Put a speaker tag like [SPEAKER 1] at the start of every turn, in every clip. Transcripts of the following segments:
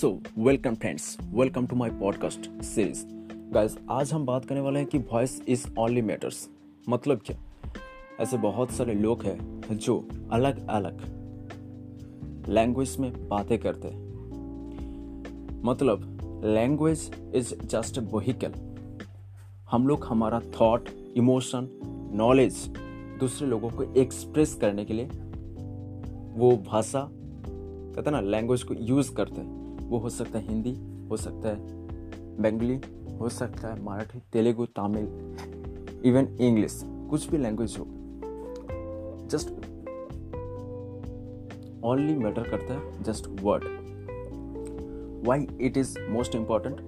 [SPEAKER 1] So welcome friends welcome to my podcast series guys आज हम बात करने वाले हैं कि वॉइस इज़ ओनली मैटर्स मतलब क्या? ऐसे बहुत सारे लोग हैं जो अलग अलग लैंग्वेज में बातें करते हैं। मतलब language is just a vehicle हम लोग हमारा थॉट इमोशन नॉलेज दूसरे लोगों को एक्सप्रेस करने के लिए वो भाषा, कहते ना लैंग्वेज को यूज़ करते हैं। वो हो सकता है हिंदी, हो सकता है बंगाली, हो सकता है मराठी, तेलुगु, तमिल इवन इंग्लिश कुछ भी लैंग्वेज हो। जस्ट ओनली मैटर करता है just word why it is most important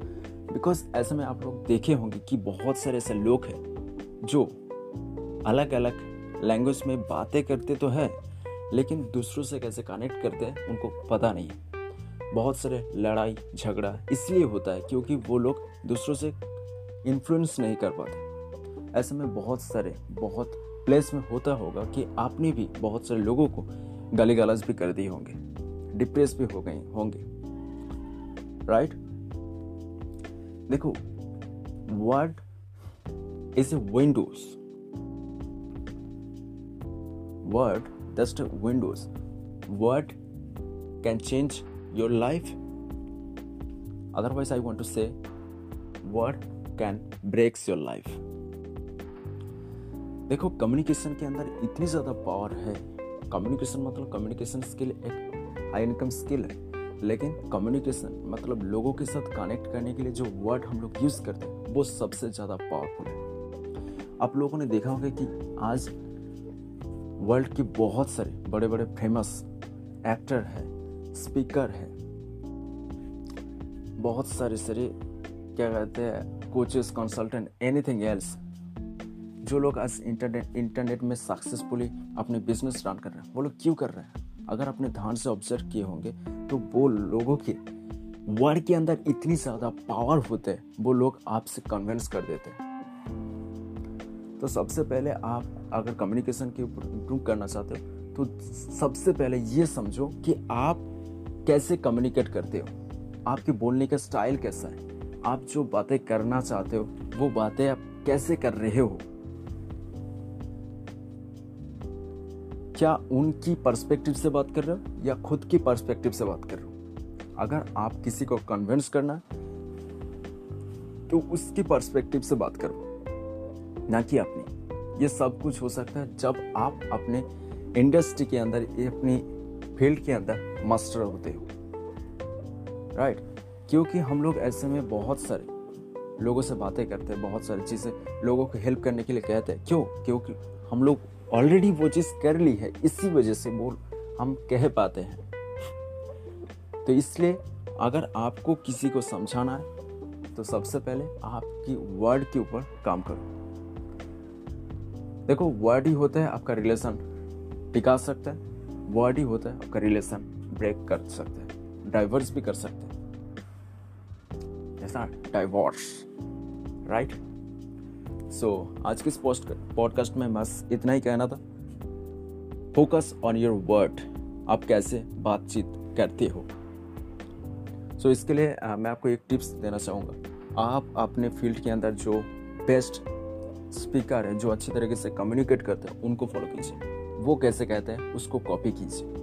[SPEAKER 1] because ऐसे में आप लोग देखे होंगे कि बहुत सारे ऐसे लोग हैं जो अलग अलग लैंग्वेज में बातें करते तो है, लेकिन दूसरों से कैसे कनेक्ट करते हैं, उनको पता नहीं है। बहुत सारे लड़ाई, झगड़ा इसलिए होता है क्योंकि वो लोग दूसरों से इन्फ्लुएंस नहीं कर पाते। ऐसे में बहुत सारे, बहुत प्लेस में होता होगा कि आपने भी बहुत सारे लोगों को गाली गलौज भी कर दिए होंगे डिप्रेस भी हो गए होंगे। राइट देखो word is a windows word just windows word can change your life. Otherwise, i want to say, word can breaks your life. देखो कम्युनिकेशन के अंदर इतनी ज़्यादा पावर है। कम्युनिकेशन मतलब कम्युनिकेशन स्किल एक हाई इनकम स्किल है। लेकिन कम्युनिकेशन मतलब लोगों के साथ कनेक्ट करने के लिए जो वर्ड हम लोग यूज़ करते हैं, वो सबसे ज़्यादा पावरफुल है। आप लोगों ने देखा होगा कि आज वर्ल्ड के बहुत सारे बड़े बड़े फ़ेमस एक्टर है। स्पीकर है। बहुत सारे सारे, क्या कहते हैं कोचेस कंसल्टेंट एनीथिंग एल्स जो लोग आज इंटरनेट इंटरनेट में सक्सेसफुली अपने बिज़नेस रन कर रहे हैं, वो लोग क्यों कर रहे हैं? अगर अपने ध्यान से ऑब्ज़र्व किए होंगे तो वो लोगों के वर्ड के अंदर इतनी ज़्यादा पावर होते हैं, वो लोग आपसे कन्विंस कर देते हैं। तो सबसे पहले आप अगर कम्युनिकेशन के ऊपर इम्प्रूव करना चाहते हो तो सबसे पहले ये समझो कि आप कैसे कम्युनिकेट करते हो? आपके बोलने का स्टाइल कैसा है? आप जो बातें करना चाहते हो, वो बातें आप कैसे कर रहे हो? क्या उनकी पर्सपेक्टिव से बात कर रहे हो या खुद की पर्सपेक्टिव से बात कर रहे हो? अगर आप किसी को कन्विंस करना तो उसकी पर्सपेक्टिव से बात करो। ना कि अपनी। ये सब कुछ हो सकता है जब आप अपने इंडस्ट्री के अंदर अपनी फ़ील्ड के अंदर मास्टर होते हो। राइट क्योंकि हम लोग ऐसे में बहुत सारे लोगों से बातें करते हैं, बहुत सारी चीज़ें लोगों को हेल्प करने के लिए कहते हैं। क्यों? क्योंकि हम लोग ऑलरेडी वो चीज़ कर ली है, इसी वजह से वो हम कह पाते हैं। तो इसलिए अगर आपको किसी को समझाना है तो सबसे पहले आपकी वर्ड के ऊपर काम करो। देखो वर्ड ही होता है आपका रिलेशन टिका सकता है। वर्ड ही होता है आपका रिलेशन ब्रेक कर सकते हैं डाइवर्स भी कर सकते हैं। जैसा डाइवोर्स राइट सो आज के इस पोस्ट पॉडकास्ट में बस इतना ही कहना था। फोकस ऑन योर वर्ड आप कैसे बातचीत करते हो। सो so, इसके लिए आ, मैं आपको एक टिप्स देना चाहूँगा। आप अपने फ़ील्ड के अंदर जो बेस्ट स्पीकर है जो अच्छी तरीके से कम्युनिकेट करते हैं उनको फॉलो कीजिए। वो कैसे कहते हैं, उसको कॉपी कीजिए।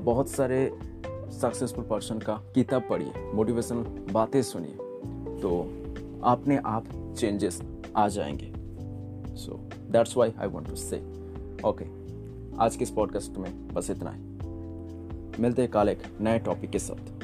[SPEAKER 1] बहुत सारे सक्सेसफुल पर्सन का किताब पढ़िए मोटिवेशनल बातें सुनिए तो अपने आप चेंजेस आ जाएँगे। So that's why I want to say okay आज के इस पॉडकास्ट में बस इतना ही। मिलते हैं कल एक नए टॉपिक के साथ।